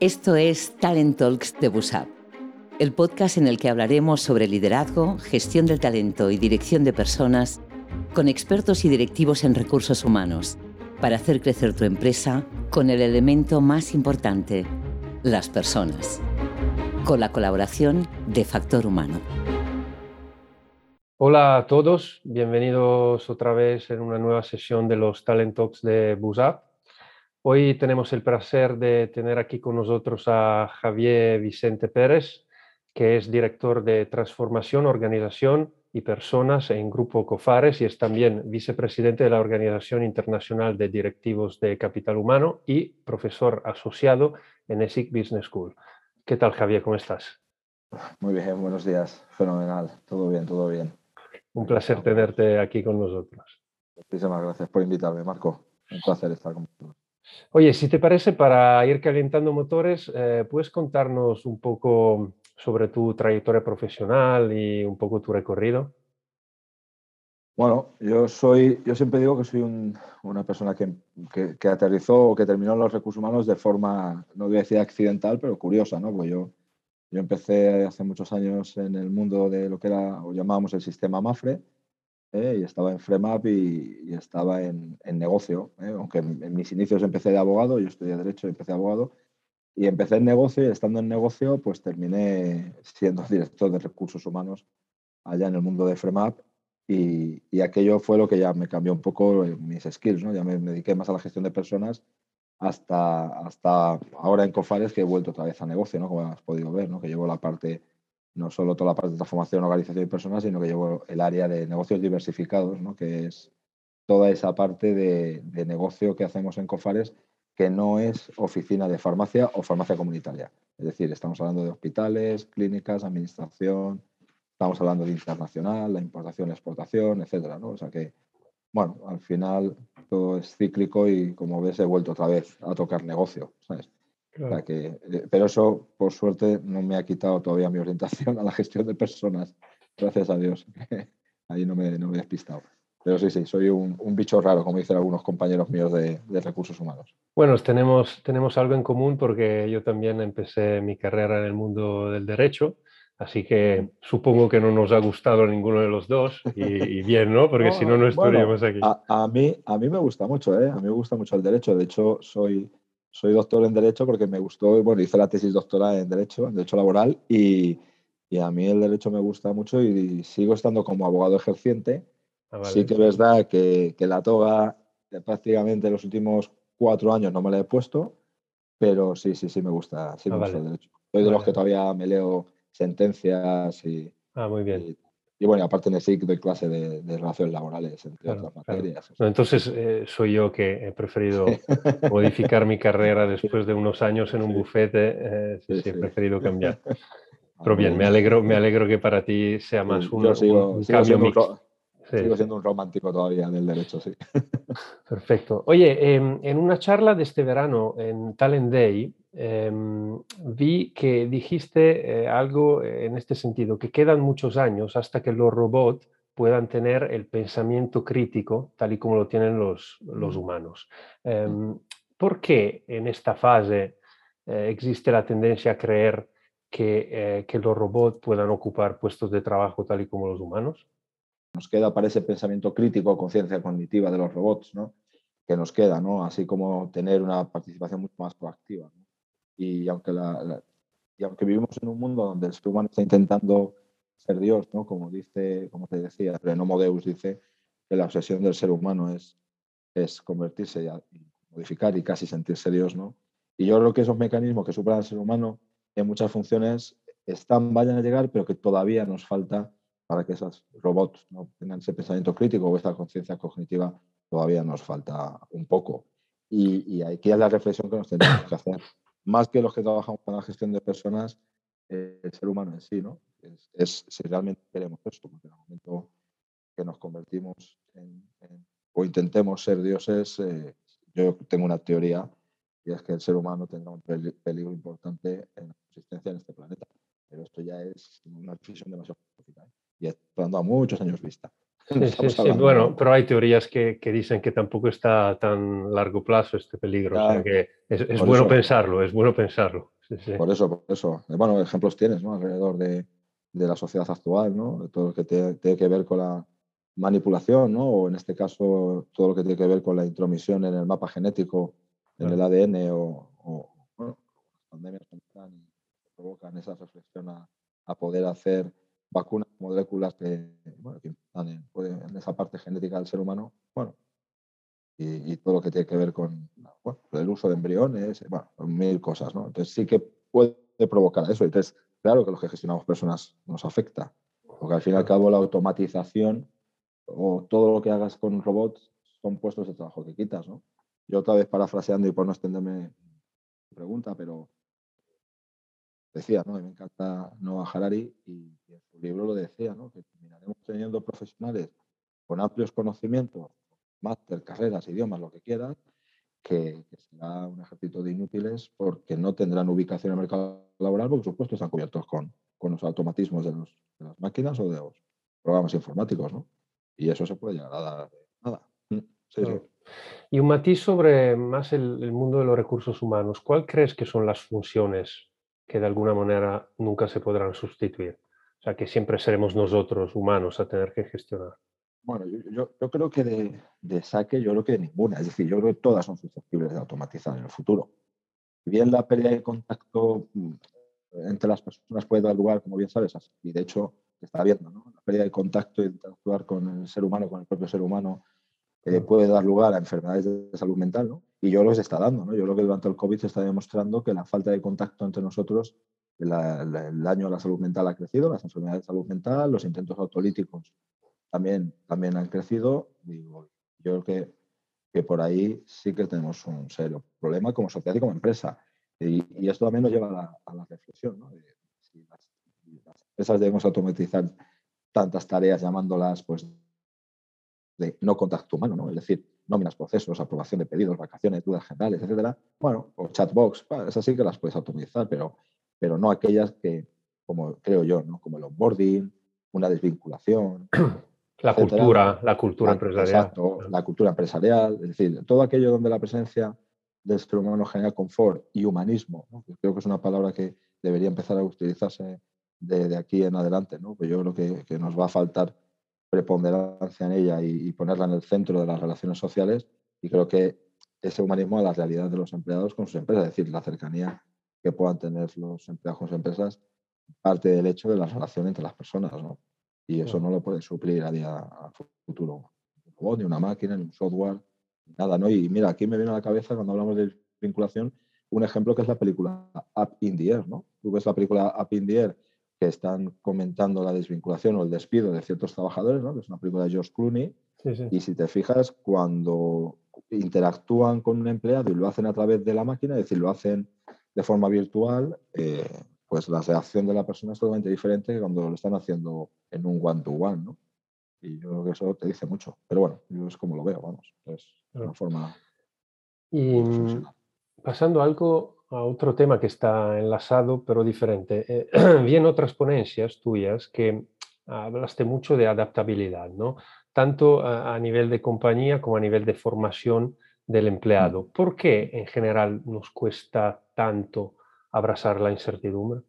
Esto es Talent Talks de Busap, el podcast en el que hablaremos sobre liderazgo, gestión del talento y dirección de personas con expertos y directivos en recursos humanos para hacer crecer tu empresa con el elemento más importante, las personas, con la colaboración de Factor Humano. Hola a todos, bienvenidos otra vez en una nueva sesión de los Talent Talks de Busap. Hoy tenemos el placer de tener aquí con nosotros a Javier Vicente Pérez, que es director de Transformación, Organización y Personas en Grupo COFARES y es también vicepresidente de la Organización Internacional de Directivos de Capital Humano y profesor asociado en ESIC Business School. ¿Qué tal, Javier? ¿Cómo estás? Muy bien, buenos días. Fenomenal. Todo bien, todo bien. Un placer tenerte aquí con nosotros. Muchísimas gracias por invitarme, Marco. Un placer estar con vosotros. Oye, si te parece, para ir calentando motores, eh, ¿puedes contarnos un poco sobre tu trayectoria profesional y un poco tu recorrido? Bueno, yo soy, yo siempre digo que soy una persona que, que, aterrizó o que terminó los recursos humanos de forma, no voy a decir accidental, pero curiosa, ¿no? Pues yo yo empecé hace muchos años en el mundo de lo que era, o llamábamos el sistema MAFRE, ¿eh? y estaba en FREMAP y, estaba en, negocio. ¿eh? Aunque en, mis inicios empecé de abogado, yo estudié Derecho y empecé de abogado, y empecé en negocio y estando en negocio, pues terminé siendo director de recursos humanos allá en el mundo de FREMAP. Y, y aquello fue lo que ya me cambió un poco mis skills, ¿no? Ya me, me dediqué más a la gestión de personas hasta, hasta ahora en Cofares que he vuelto otra vez a negocio, ¿no? como has podido ver, ¿no? que llevo la parte, no solo toda la parte de transformación, organización y personas, sino que llevo el área de negocios diversificados, ¿no? que es toda esa parte de, negocio que hacemos en Cofares que no es oficina de farmacia o farmacia comunitaria. Es decir, estamos hablando de hospitales, clínicas, administración, estamos hablando de internacional, la importación, la exportación, etcétera, ¿no? O sea que bueno, al final todo es cíclico y como ves he vuelto otra vez a tocar negocio, ¿sabes? Que, eh, pero eso, por suerte, no me ha quitado todavía mi orientación a la gestión de personas, gracias a Dios. Ahí no me, no me he despistado. Pero sí, sí, soy un, bicho raro, como dicen algunos compañeros míos de, de, recursos humanos. Bueno, tenemos, tenemos algo en común porque yo también empecé mi carrera en el mundo del derecho Así que supongo que no nos ha gustado ninguno de los dos y, bien, ¿no? Porque si no, no estaríamos aquí. A, mí, a mí me gusta mucho, ¿eh? A mí me gusta mucho el derecho. De hecho, soy, soy doctor en derecho porque me gustó, bueno, hice la tesis doctora en derecho, en derecho laboral y, y a mí el derecho me gusta mucho y sigo estando como abogado ejerciente. Ah, sí que es verdad que, que la toga prácticamente los últimos cuatro años no me la he puesto, pero sí, sí, sí me gusta, sí me ah, gusta el derecho. Soy de los que todavía me leo sentencias y... Ah, muy bien. Y, bueno, aparte en el SIC doy clase de, relaciones laborales, entre otras materias. entonces eh, soy yo que he preferido modificar mi carrera después de unos años en un bufete, eh, sí, he preferido cambiar. Pero bien, me alegro, me alegro que para ti sea más un, sigo, cambio siendo Sigo siendo un romántico todavía del derecho, sí. Perfecto. Oye, em, en una charla de este verano en Talent Day, Em, vi que dijiste eh, algo en este sentido, que quedan muchos años hasta que los robots puedan tener el pensamiento crítico tal y como lo tienen los, los humanos. Em, ¿Por qué en esta fase eh, existe la tendencia a creer que, eh, que los robots puedan ocupar puestos de trabajo tal y como los humanos? Nos queda para ese pensamiento crítico, conciencia cognitiva de los robots, ¿no? que nos queda, ¿no? así como tener una participación mucho más proactiva. Y aunque, vivimos en un mundo donde el ser humano está intentando ser Dios, ¿no? como dice, como te decía, Renomo Deus dice que la obsesión del ser humano es, es convertirse y, modificar y casi sentirse Dios, ¿no? Y yo creo que esos mecanismos que superan al ser humano en muchas funciones están, vayan a llegar, pero que todavía nos falta para que esos robots ¿no? tengan ese pensamiento crítico o esa conciencia cognitiva, todavía nos falta un poco. Y, y aquí es la reflexión que nos tenemos que hacer más que los que trabajamos con la gestión de personas, eh, el ser humano en sí, ¿no? Es, si realmente queremos esto, porque en el momento que nos convertimos en, o intentemos ser dioses, eh, yo tengo una teoría y es que el ser humano tendrá un peligro importante en la existencia en este planeta. Pero esto ya es una decisión demasiado profunda ¿eh? y está dando a muchos años vista. Sí, sí, bueno, pero hay teorías que, que, dicen que tampoco está a tan largo plazo este peligro. o sea que es, es bueno pensarlo, es bueno pensarlo. Por eso, por eso. Bueno, ejemplos tienes, ¿no? Alrededor de, de la sociedad actual, ¿no? De todo lo que tiene que ver con la manipulación, ¿no? O en este caso, todo lo que tiene que ver con la intromisión en el mapa genético, en el ADN o, o bueno, las pandemias provocan esa reflexión a, a poder hacer vacunas, moléculas que, bueno, que están en, esa parte genética del ser humano, bueno, y, todo lo que tiene que ver con el uso de embriones, bueno, mil cosas, ¿no? Entonces sí que puede provocar eso. Entonces, claro que los que gestionamos personas nos afecta, porque al fin y al cabo la automatización o todo lo que hagas con robots son puestos de trabajo que quitas, ¿no? Yo otra vez parafraseando y por no extenderme pregunta, pero decía, ¿no? me encanta Noah Harari y, libro lo decía, ¿no? Que terminaremos teniendo profesionales con amplios conocimientos, máster, carreras, idiomas, lo que quieras, que, será un ejército de inútiles porque no tendrán ubicación en mercado laboral porque sus puestos están cubiertos con, con los automatismos de, las máquinas o de los programas informáticos, ¿no? Y eso se puede llegar a dar nada. Mm, sí. Y un matiz sobre más el, el, mundo de los recursos humanos. ¿Cuál crees que son las funciones que de alguna manera nunca se podrán sustituir. O sea, que siempre seremos nosotros, humanos, a tener que gestionar. Bueno, yo, yo, creo que de, de, saque, yo creo que de ninguna. Es decir, yo creo que todas son susceptibles de automatizar en el futuro. Si bien la pérdida de contacto mm, entre las personas puede dar lugar, como bien sabes, y de hecho se está viendo, ¿no? La pérdida de contacto y interactuar con el ser humano, con el propio ser humano, eh, puede dar lugar a enfermedades de salud mental, ¿no? Y yo lo se está dando, ¿no? Yo creo que durante el COVID se está demostrando que la falta de contacto entre nosotros, el daño a la salud mental ha crecido, las enfermedades de salud mental, los intentos autolíticos también, también han crecido. Digo, yo creo que, que por ahí sí que tenemos un serio problema como sociedad y como empresa. Y, y esto también nos lleva a la, a la reflexión, ¿no? De, si las, las empresas debemos automatizar tantas tareas llamándolas pues de no contacto humano, ¿no? Es decir, nóminas, procesos, aprobación de pedidos, vacaciones, dudas generales, etcétera. Bueno, o chatbox, esas sí que las puedes automatizar, pero, pero no aquellas que, como creo yo, ¿no? Como el onboarding, una desvinculación. La cultura, la cultura empresarial. Exacto, la cultura empresarial, es decir, todo aquello donde la presencia del ser humano genera confort y humanismo, creo que es una palabra que debería empezar a utilizarse de, aquí en adelante, ¿no? Pues yo creo que, que nos va a faltar preponderancia en ella y, ponerla en el centro de las relaciones sociales y creo que ese humanismo a la realidad de los empleados con sus empresas, es decir, la cercanía que puedan tener los empleados con sus empresas, parte del hecho de la relación entre las personas, ¿no? Y eso no lo puede suplir a día a futuro. ni una máquina, ni un software, nada, ¿no? Y mira, aquí me viene a la cabeza cuando hablamos de vinculación un ejemplo que es la película Up in the Air, ¿no? Tú ves la película Up in the Air que están comentando la desvinculación o el despido de ciertos trabajadores, ¿no? que es una película de George Clooney, y si te fijas, cuando interactúan con un empleado y lo hacen a través de la máquina, es decir, lo hacen de forma virtual, eh, pues la reacción de la persona es totalmente diferente que cuando lo están haciendo en un one-to-one, ¿no? Y yo creo que eso te dice mucho. Pero bueno, yo es como lo veo, vamos. Es una forma... Y pasando algo a otro tema que está enlazado pero diferente. Eh, vi en otras ponencias tuyas que hablaste mucho de adaptabilidad, ¿no? tanto a, nivel de compañía como a nivel de formación del empleado. Mm. ¿Por qué en general nos cuesta tanto abrazar la incertidumbre?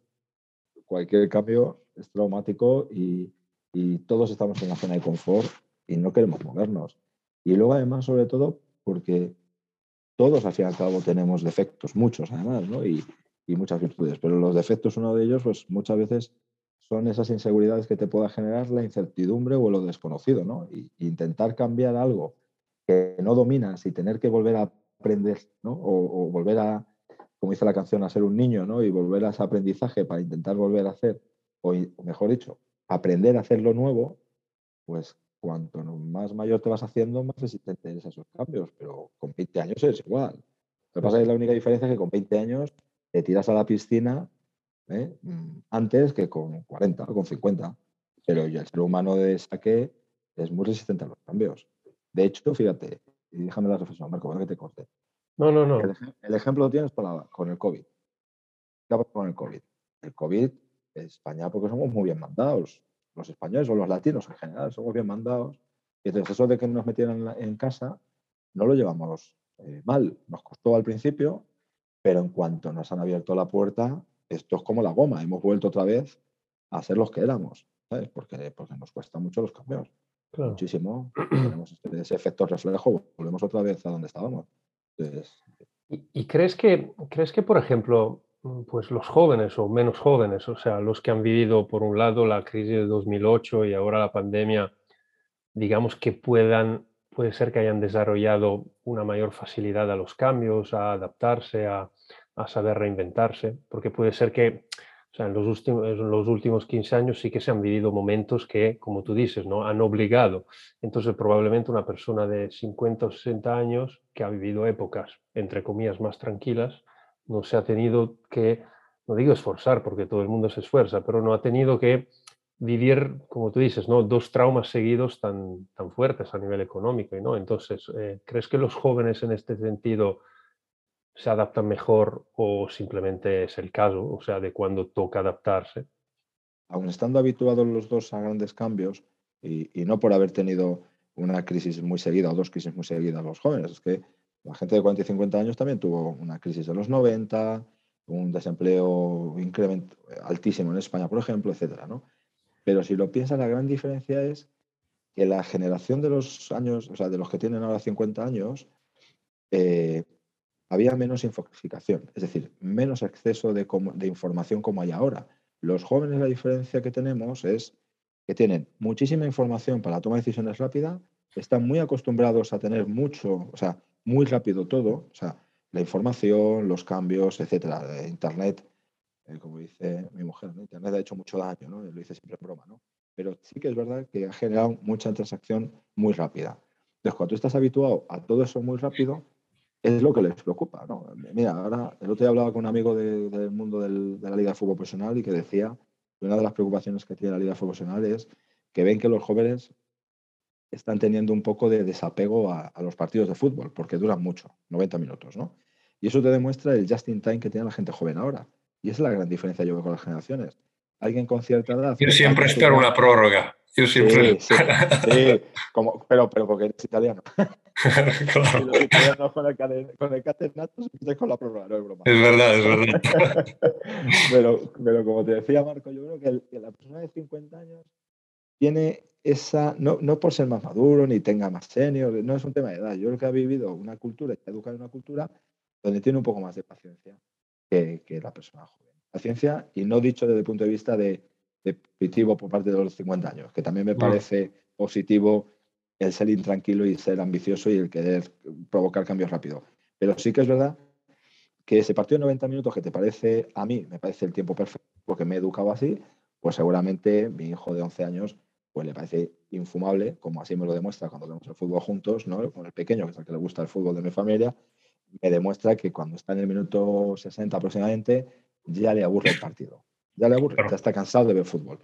Cualquier cambio es traumático y, y todos estamos en la zona de confort y no queremos movernos. Y luego además, sobre todo, porque todos al fin y al cabo tenemos defectos, muchos además, ¿no? y, y, muchas virtudes, pero los defectos, uno de ellos, pues muchas veces son esas inseguridades que te pueda generar la incertidumbre o lo desconocido, ¿no? Y, intentar cambiar algo que no dominas y tener que volver a aprender, ¿no? O, volver a, como dice la canción, a ser un niño, ¿no? Y volver a ese aprendizaje para intentar volver a hacer, o, o mejor dicho, aprender a hacer lo nuevo, pues cuanto más mayor te vas haciendo, más resistente eres a esos cambios, pero con 20 años es igual. Lo que pasa es que la única diferencia es que con 20 años te tiras a la piscina ¿eh? mm, antes que con 40 o con 50. Pero el ser humano de saque es muy resistente a los cambios. De hecho, fíjate, y déjame la reflexión, Marco, para que te corte. No, no, no. El, ejemplo lo tienes con el COVID. ¿Qué pasa con el COVID? El COVID, España, porque somos muy bien mandados los españoles o los latinos en general somos bien mandados entonces eso de que nos metieran en casa no lo llevamos eh, mal. Nos costó al principio, pero en cuanto nos han abierto la puerta, esto es como la goma. Hemos vuelto otra vez a ser los que éramos, ¿sabes? Porque, porque nos cuesta mucho los cambios. Muchísimo. Tenemos ese efecto reflejo, volvemos otra vez a donde estábamos. ¿Y, crees, que, crees que, por ejemplo, pues los jóvenes o menos jóvenes, o sea, los que han vivido, por un lado, la crisis de 2008 y ahora la pandemia, digamos que puedan, puede ser que hayan desarrollado una mayor facilidad a los cambios, a adaptarse, a, a saber reinventarse, porque puede ser que o sea, en los, últimos, en los últimos 15 años sí que se han vivido momentos que, como tú dices, ¿no? han obligado. Entonces, probablemente una persona de 50 o 60 años que ha vivido épocas, entre comillas, más tranquilas, no se ha tenido que, no digo esforzar, porque todo el mundo se esfuerza, pero no ha tenido que vivir, como tú dices, ¿no? dos traumas seguidos tan, tan fuertes a nivel económico. ¿no? Entonces, eh, ¿crees que los jóvenes en este sentido se adaptan mejor o simplemente es el caso, o sea, de cuando toca adaptarse? Aún estando habituados los dos a grandes cambios y, no por haber tenido una crisis muy seguida o dos crisis muy seguidas los jóvenes, es que la gente de 40 y 50 años también tuvo una crisis en los 90, un desempleo incremento altísimo en España, por ejemplo, etcétera, ¿no? Pero si lo piensas, la gran diferencia es que la generación de los años, o sea, de los que tienen ahora 50 años, eh, había menos infoxicación, es decir, menos exceso de, información como hay ahora. Los jóvenes la diferencia que tenemos es que tienen muchísima información para la toma de decisiones rápida, están muy acostumbrados a tener mucho, o sea, muy rápido todo, o sea, la información, los cambios, etcétera. Internet, eh, como dice mi mujer, Internet ha hecho mucho daño, ¿no? Lo dice siempre en broma, ¿no? Pero sí que es verdad que ha generado mucha transacción muy rápida. Entonces, cuando tú estás habituado a todo eso muy rápido, es lo que les preocupa. ¿no? Mira, ahora el otro día hablaba con un amigo del mundo de la Liga de Fútbol Profesional y que decía que una de las preocupaciones que tiene la Liga de Fútbol Profesional es que ven que los jóvenes están teniendo un poco de desapego a, los partidos de fútbol, porque duran mucho, 90 minutos, ¿no? Y eso te demuestra el just in time que tiene la gente joven ahora. Y esa es la gran diferencia yo veo con las generaciones. Alguien con cierta edad... Yo siempre espero una prórroga. Yo siempre. Sí, sí, como, pero, pero porque eres italiano. claro. los italianos con el, con el catenato se con la prórroga, no es broma. Es verdad, es verdad. pero, pero como te decía Marco, yo creo que, la persona de 50 años tiene esa, no, no por ser más maduro ni tenga más senior, no es un tema de edad. Yo creo que ha vivido una cultura, está educado en una cultura donde tiene un poco más de paciencia que, que la persona joven. Paciencia, y no dicho desde el punto de vista de positivo por parte de los 50 años, que también me parece positivo el ser intranquilo y ser ambicioso y el querer provocar cambios rápido. Pero sí que es verdad que ese partido de 90 minutos que te parece, a mí me parece el tiempo perfecto porque me he educado así, pues seguramente mi hijo de 11 años pues le parece infumable, como así me lo demuestra cuando vemos el fútbol juntos, ¿no? con el pequeño, que es el que le gusta el fútbol de mi familia, me demuestra que cuando está en el minuto 60 aproximadamente ya le aburre el partido. Ya le aburre, ya está cansado de ver fútbol.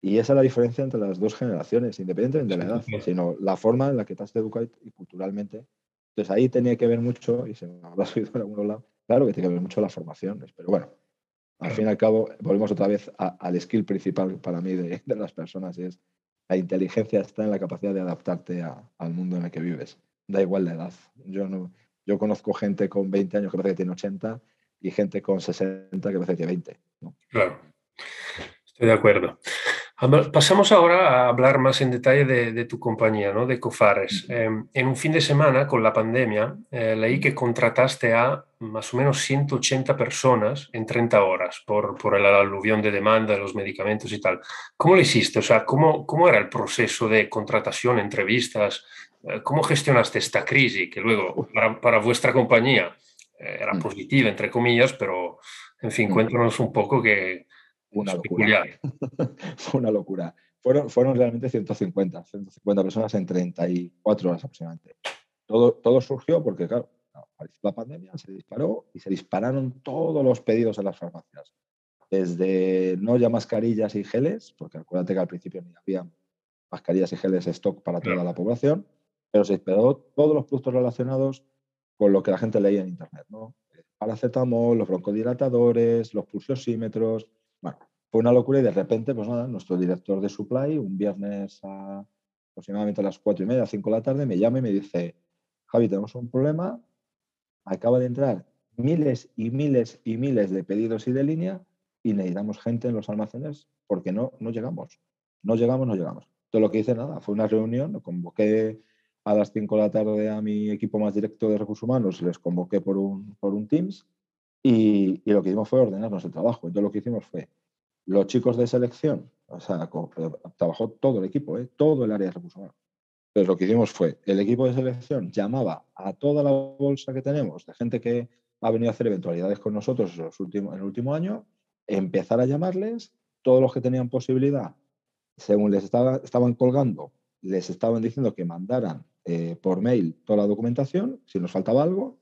Y esa es la diferencia entre las dos generaciones, independientemente de la edad, sino la forma en la que has educado y culturalmente. Entonces ahí tenía que ver mucho, y se me habrá subido en algún lado, claro que tiene que ver mucho las formaciones, pero bueno, al fin y al cabo volvemos otra vez al skill principal para mí de, las personas, y es la inteligencia está en la capacidad de adaptarte al mundo en el que vives. Da igual la edad. Yo, no, yo conozco gente con 20 años que parece que tiene 80 y gente con 60 que parece que tiene 20. Claro. Estoy de acuerdo. Pasamos ahora a hablar más en detalle de, tu compañía, ¿no? de Cofares. Em, en un fin de semana, con la pandemia, eh, leí que contrataste a más o menos 180 personas en 30 horas por, por el aluvión de demanda de los medicamentos y tal. ¿Cómo lo hiciste? O sea, ¿cómo, cómo era el proceso de contratación, entrevistas? Eh, ¿Cómo gestionaste esta crisis que luego para, para vuestra compañía eh, era mm. positiva, entre comillas, pero en fin, mm. cuéntanos un poco que una locura. Fue una locura. Fueron, fueron realmente 150, 150 personas en 34 horas aproximadamente. Todo, todo surgió porque, claro, la pandemia, se disparó y se dispararon todos los pedidos en las farmacias. Desde no ya mascarillas y geles, porque acuérdate que al principio ni había mascarillas y geles stock para toda la población, pero se disparó todos los productos relacionados con lo que la gente leía en Internet, ¿no? Paracetamol, los broncodilatadores, los pulsiosímetros, fue una locura y de repente, pues nada, nuestro director de supply un viernes aproximadamente a las cuatro y media, cinco de la tarde, me llama y me dice, Javi, tenemos un problema, acaba de entrar miles y miles y miles de pedidos y de línea y necesitamos gente en los almacenes porque no, no llegamos. No llegamos, no llegamos. Todo lo que hice, nada, fue una reunión, convoqué a las 5 de la tarde a mi equipo más directo de recursos humanos, les convoqué por un, por un Teams y, lo que hicimos fue ordenarnos el trabajo. Entonces lo que hicimos fue, los chicos de selección, o sea, trabajó todo el equipo, ¿eh? todo el área de recursos humanos. Entonces lo que hicimos fue, el equipo de selección llamaba a toda la bolsa que tenemos de gente que ha venido a hacer eventualidades con nosotros en, los últimos, en el último año, empezar a llamarles, todos los que tenían posibilidad, según les estaba, estaban colgando, les estaban diciendo que mandaran eh, por mail toda la documentación, si nos faltaba algo,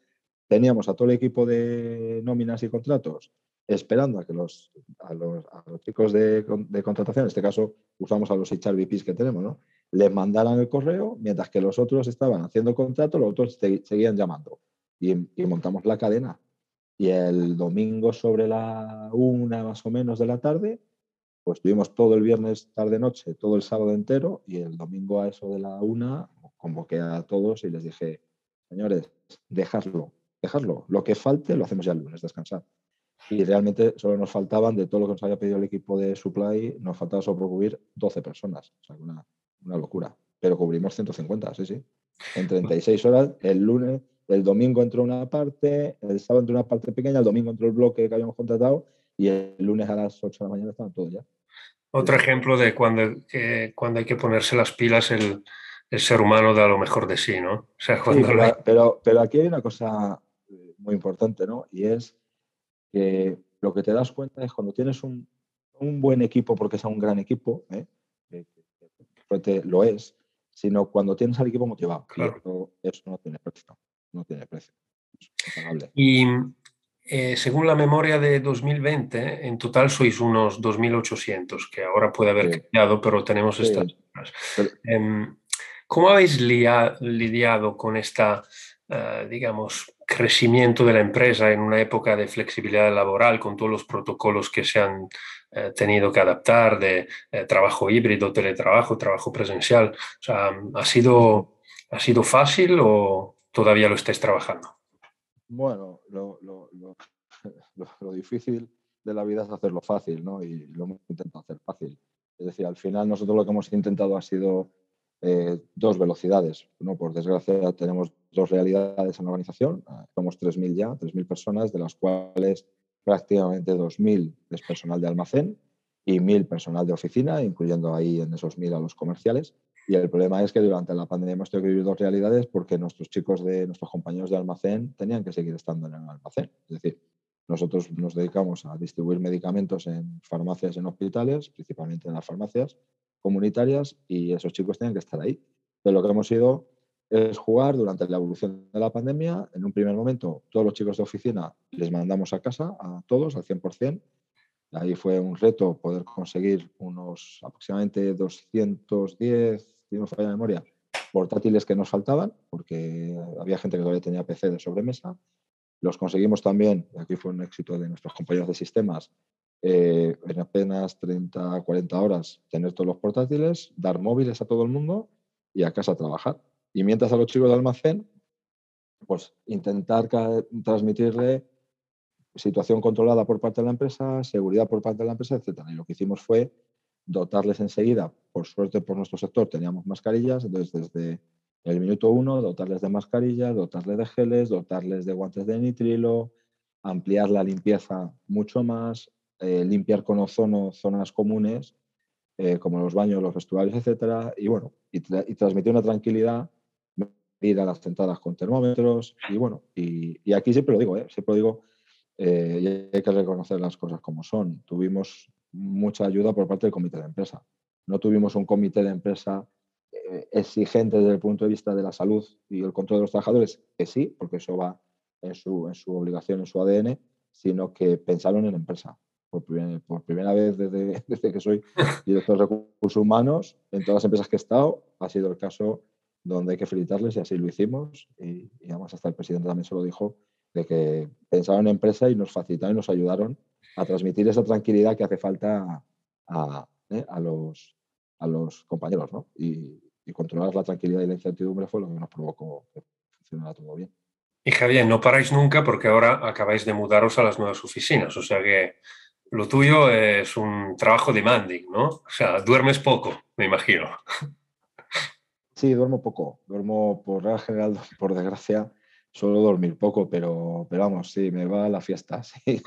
teníamos a todo el equipo de nóminas y contratos esperando a que los, a los, chicos de, contratación, en este caso usamos a los HRVPs que tenemos, ¿no? les mandaran el correo, mientras que los otros estaban haciendo el contrato, los otros seguían llamando. Y, y, montamos la cadena. Y el domingo sobre la una más o menos de la tarde, pues tuvimos todo el viernes tarde-noche, todo el sábado entero, y el domingo a eso de la una convoqué a todos y les dije, señores, dejadlo, dejadlo. Lo que falte lo hacemos ya el lunes, descansar. Y realmente solo nos faltaban, de todo lo que nos había pedido el equipo de Supply, nos faltaba solo cubrir 12 personas. O sea, una, una locura. Pero cubrimos 150, sí, sí. En 36 horas, el lunes, el domingo entró una parte, el sábado entró una parte pequeña, el domingo entró el bloque que habíamos contratado y el lunes a las 8 de la mañana estaban todos ya. Otro ejemplo de cuando, cuando hay que ponerse las pilas el, el ser humano da lo mejor de sí, ¿no? O sea, cuando pero, pero, aquí hay una cosa eh, muy importante, ¿no? Y es que lo que te das cuenta es cuando tienes un, un buen equipo, porque es un gran equipo, ¿eh? lo es, sino cuando tienes al equipo motivado. Claro. Eso, no tiene precio. No tiene precio. y eh, según la memoria de 2020, en total sois unos 2.800, que ahora puede haber cambiado, pero tenemos estas em, ¿Cómo habéis lidiado con esta, eh, digamos, crecimiento de la empresa en una época de flexibilidad laboral, con todos los protocolos que se han eh, tenido que adaptar de eh, trabajo híbrido, teletrabajo, trabajo presencial? ¿ha sido, ¿ha sido fácil o todavía lo estáis trabajando? Bueno, lo, lo, difícil de la vida es hacerlo fácil, ¿no? Y lo hemos intentado hacer fácil. Es decir, al final nosotros lo que hemos intentado ha sido eh, dos velocidades. ¿no? Por desgracia, tenemos dos realidades en la organización. Ah, somos 3.000 ya, 3.000 personas, de las cuales prácticamente 2.000 es personal de almacén y 1.000 personal de oficina, incluyendo ahí en esos 1.000 a los comerciales. Y el problema es que durante la pandemia hemos tenido que vivir dos realidades porque nuestros chicos de nuestros compañeros de almacén tenían que seguir estando en el almacén. Es decir, nosotros nos dedicamos a distribuir medicamentos en farmacias, en hospitales, principalmente en las farmacias, comunitarias y esos chicos tienen que estar ahí. Pero lo que hemos ido es jugar durante la evolución de la pandemia. En un primer momento, todos los chicos de oficina les mandamos a casa, a todos, al 100%. Ahí fue un reto poder conseguir unos aproximadamente 210, si no falla la memoria, portátiles que nos faltaban, porque había gente que todavía tenía PC de sobremesa. Los conseguimos también, y aquí fue un éxito de nuestros compañeros de sistemas, eh, en apenas 30, 40 horas tener todos los portátiles, dar móviles a todo el mundo y a casa trabajar. Y mientras a los chicos de almacén, pues intentar transmitirle situación controlada por parte de la empresa, seguridad por parte de la empresa, etc. Y lo que hicimos fue dotarles enseguida, por suerte por nuestro sector teníamos mascarillas, entonces desde el minuto uno dotarles de mascarillas, dotarles de geles, dotarles de guantes de nitrilo, ampliar la limpieza mucho más, eh, limpiar con ozono zonas comunes, eh, como los baños, los vestuarios, etcétera, y bueno, y, transmitir una tranquilidad, ir a las sentadas con termómetros, y bueno, y, aquí siempre lo digo, ¿eh? siempre lo digo, y hay que reconocer las cosas como son. Tuvimos mucha ayuda por parte del comité de empresa. No tuvimos un comité de empresa exigente desde el punto de vista de la salud y el control de los trabajadores, que sí, porque eso va en su, en su obligación, en su ADN, sino que pensaron en empresa por, primera vez desde, desde, que soy director de recursos humanos, en todas las empresas que he estado, ha sido el caso donde hay que felicitarles y así lo hicimos. Y, además hasta el presidente también se lo dijo, de que pensaron en empresa y nos facilitaron y nos ayudaron a transmitir esa tranquilidad que hace falta a, a, ¿eh? los, a los compañeros. ¿no? Y, y controlar la tranquilidad y la incertidumbre fue lo que nos provocó que funcionara todo bien. Y Javier, no paráis nunca porque ahora acabáis de mudaros a las nuevas oficinas, o sea que lo tuyo es un trabajo demanding, ¿no? O sea, duermes poco, me imagino. Sí, duermo poco. Duermo por regla general, por desgracia, suelo dormir poco, pero, pero vamos, sí, me va a la fiesta, sí,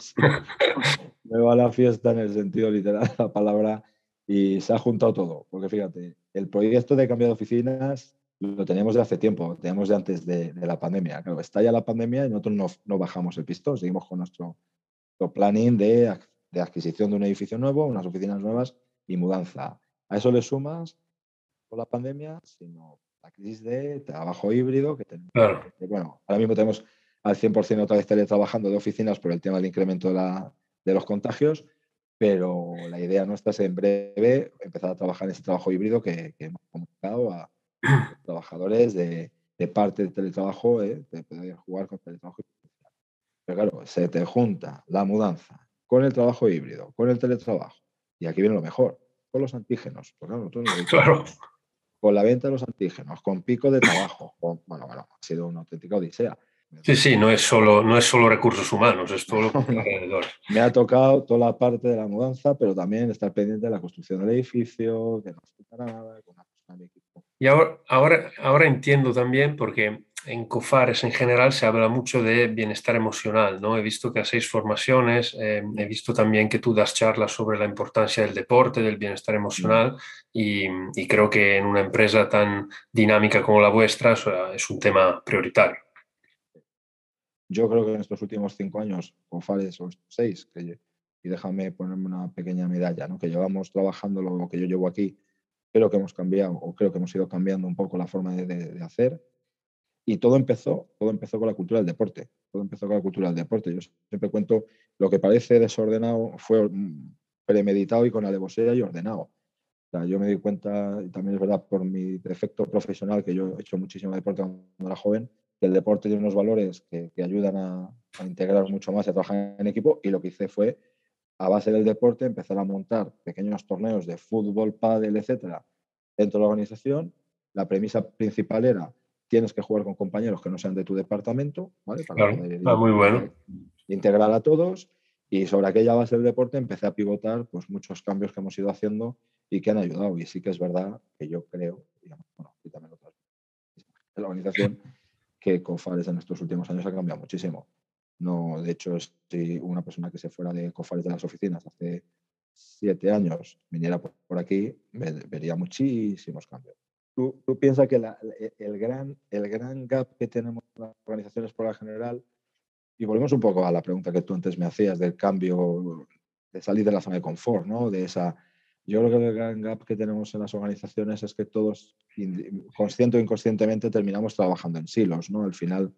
me va a la fiesta en el sentido literal de la palabra y se ha juntado todo, porque fíjate, el proyecto de cambio de oficinas lo teníamos de hace tiempo, lo teníamos de antes de, la pandemia. Claro, está la pandemia y nosotros no, no bajamos el pistón, seguimos con nuestro, planning de, de, adquisición de un edificio nuevo, unas oficinas nuevas y mudanza. A eso le sumas la pandemia, sino la crisis de trabajo híbrido que tenemos. bueno, ahora mismo tenemos al 100% otra vez teletrabajando de oficinas por el tema del incremento de, la, de los contagios, pero la idea nuestra es en breve empezar a trabajar en ese trabajo híbrido que, hemos comunicado a trabajadores de, parte del teletrabajo, ¿eh? de poder jugar con teletrabajo. Pero claro, se te junta la mudanza con el trabajo híbrido, con el teletrabajo, y aquí viene lo mejor, con los antígenos. claro, con la venta de los antígenos, con pico de trabajo. bueno, bueno, ha sido una auténtica odisea. Sí, sí, no es solo, no es solo recursos humanos, es todo lo que alrededor. Me ha tocado toda la parte de la mudanza, pero también estar pendiente de la construcción del edificio, que no se nada, con una persona de equipo. Y ahora, ahora, ahora entiendo también, porque en COFARES en general se habla mucho de bienestar emocional, ¿no? He visto que hacéis formaciones, eh, he visto también que tú das charlas sobre la importancia del deporte, del bienestar emocional y, y creo que en una empresa tan dinámica como la vuestra es un tema prioritario. Yo creo que en estos últimos cinco años, COFARES o seis, que, y déjame ponerme una pequeña medalla, ¿no? que llevamos trabajando lo que yo llevo aquí, creo que hemos cambiado o creo que hemos ido cambiando un poco la forma de, de hacer y todo empezó, todo empezó con la cultura del deporte. Todo empezó con la cultura del deporte. Yo siempre cuento lo que parece desordenado fue premeditado y con alevosía y ordenado. Yo me di cuenta, y también es verdad por mi defecto profesional, que yo he hecho muchísimo deporte cuando era joven, que el deporte tiene unos valores que, que ayudan a, a, integrar mucho más y a trabajar en equipo. Y lo que hice fue, a base del deporte, empezar a montar pequeños torneos de fútbol, pádel, etcétera, dentro de la organización. La premisa principal era tienes que jugar con compañeros que no sean de tu departamento, ¿vale? Para poder ah, muy bueno. integrar a todos. Y sobre aquella base del deporte empecé a pivotar pues, muchos cambios que hemos ido haciendo y que han ayudado. Y sí que es verdad que yo creo, digamos, bueno, y también otras la organización, que COFARES en estos últimos años ha cambiado muchísimo. No, de hecho, si una persona que se fuera de COFARES de las oficinas hace siete años viniera por, aquí, vería muchísimos cambios tú, piensas que e, el, gran, el gran gap que tenemos en las organizaciones por la general, y volvemos un poco a la pregunta que tú antes me hacías del cambio, de salir de la zona de confort, ¿no? De esa, yo creo que el gran gap que tenemos en las organizaciones es que todos, consciente o inconscientemente, terminamos trabajando en silos, ¿no? Al final,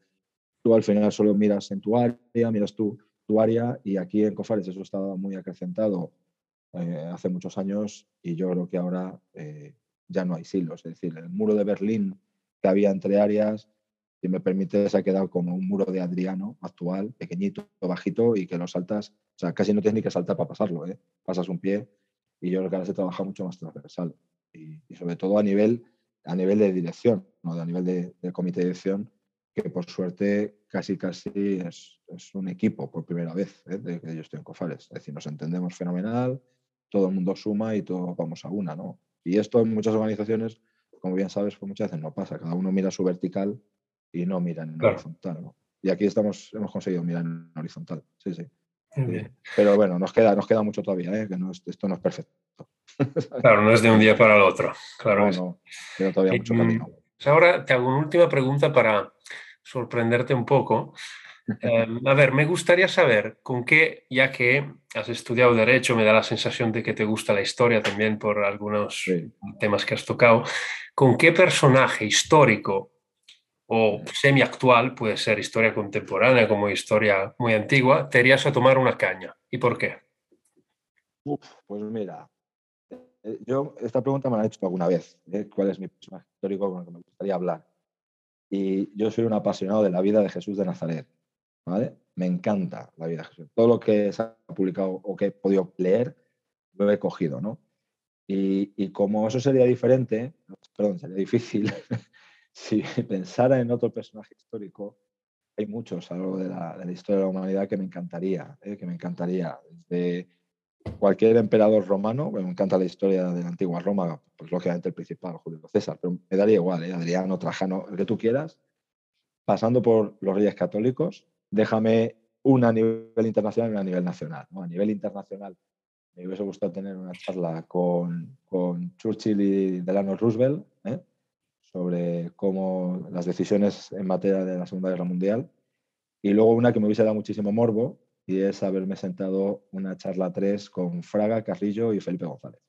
tú al final solo miras en tu área, miras tú tu área, y aquí en Cofares eso estaba muy acrecentado eh, hace muchos años, y yo creo que ahora eh, ya no hay silos. Es decir, el muro de Berlín que había entre áreas, si me permite, se ha quedado como un muro de Adriano actual, pequeñito, bajito, y que lo saltas, o sea, casi no tienes ni que saltar para pasarlo, ¿eh? pasas un pie, y yo creo que ahora se trabaja mucho más transversal. Y, sobre todo a nivel, a nivel de dirección, ¿no? a nivel de, comité de dirección, que por suerte casi casi es, es un equipo por primera vez ¿eh? de que yo estoy en Cofares. Es decir, nos entendemos fenomenal, todo el mundo suma y todos vamos a una, ¿no? Y esto en muchas organizaciones, como bien sabes, pues muchas veces no pasa. Cada uno mira su vertical y no mira en horizontal. Y aquí estamos, hemos conseguido mirar en horizontal. Sí, sí. Pero bueno, nos queda, nos queda mucho todavía, ¿eh? que no esto no es perfecto. Claro, no es de un día para el otro. Claro, no, queda todavía mucho camino. Pues ahora te hago una última pregunta para sorprenderte un poco. Em, a ver, me gustaría saber con qué, ya que has estudiado Derecho, me da la sensación de que te gusta la historia también por algunos temas que has tocado, ¿con qué personaje histórico o semi-actual, puede ser historia contemporánea como historia muy antigua, te irías a tomar una caña? ¿Y por qué? pues mira, eh, yo esta pregunta me la he hecho alguna vez, ¿eh? ¿cuál es mi personaje histórico con el que me gustaría hablar? Y yo soy un apasionado de la vida de Jesús de Nazaret. Me encanta la vida de Jesús. Todo lo que se ha publicado o que he podido leer, lo he cogido, ¿no? Y, como eso sería diferente, perdón, sería difícil, si pensara en otro personaje histórico, hay muchos a lo largo de la, historia de la humanidad que me encantaría, ¿eh? que me encantaría. Desde cualquier emperador romano, me encanta la historia de la antigua Roma, pues lógicamente el principal, Julio César, pero me daría igual, ¿eh? Adriano, Trajano, el que tú quieras, pasando por los reyes católicos, déjame una a nivel internacional y una a nivel nacional. A nivel internacional, me hubiese gustado tener una charla con, con Churchill y Delano Roosevelt ¿eh? sobre cómo las decisiones en materia de la Segunda Guerra Mundial. Y luego una que me hubiese dado muchísimo morbo, y es haberme sentado una charla 3 con Fraga, Carrillo y Felipe González.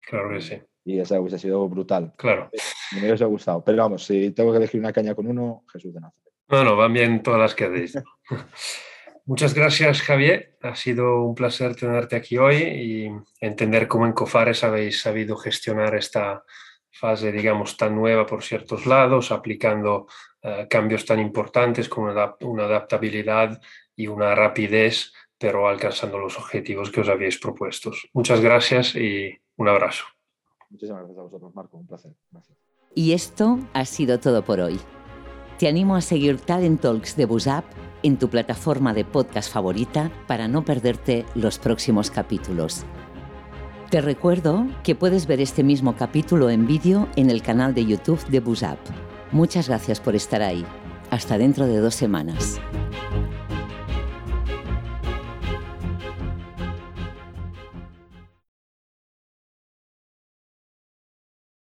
Claro que sí. Y esa hubiese sido brutal. Claro. Me hubiese gustado. Pero vamos, si tengo que elegir una caña con uno, Jesús de Nazaret. Bueno, van bien todas las que hacéis. Muchas gracias, Javier. Ha sido un placer tenerte aquí hoy y entender cómo en Cofares habéis sabido gestionar esta fase, digamos, tan nueva por ciertos lados, aplicando eh, cambios tan importantes como una, una adaptabilidad y una rapidez, pero alcanzando los objetivos que os habéis propuesto. Muchas gracias y un abrazo. Muchísimas gracias a vosotros, Marco. Un placer. Gracias. Y esto ha sido todo por hoy. Te animo a seguir Talent Talks de Busap en tu plataforma de podcast favorita para no perderte los próximos capítulos. Te recuerdo que puedes ver este mismo capítulo en vídeo en el canal de YouTube de Busap. Muchas gracias por estar ahí. Hasta dentro de dos semanas.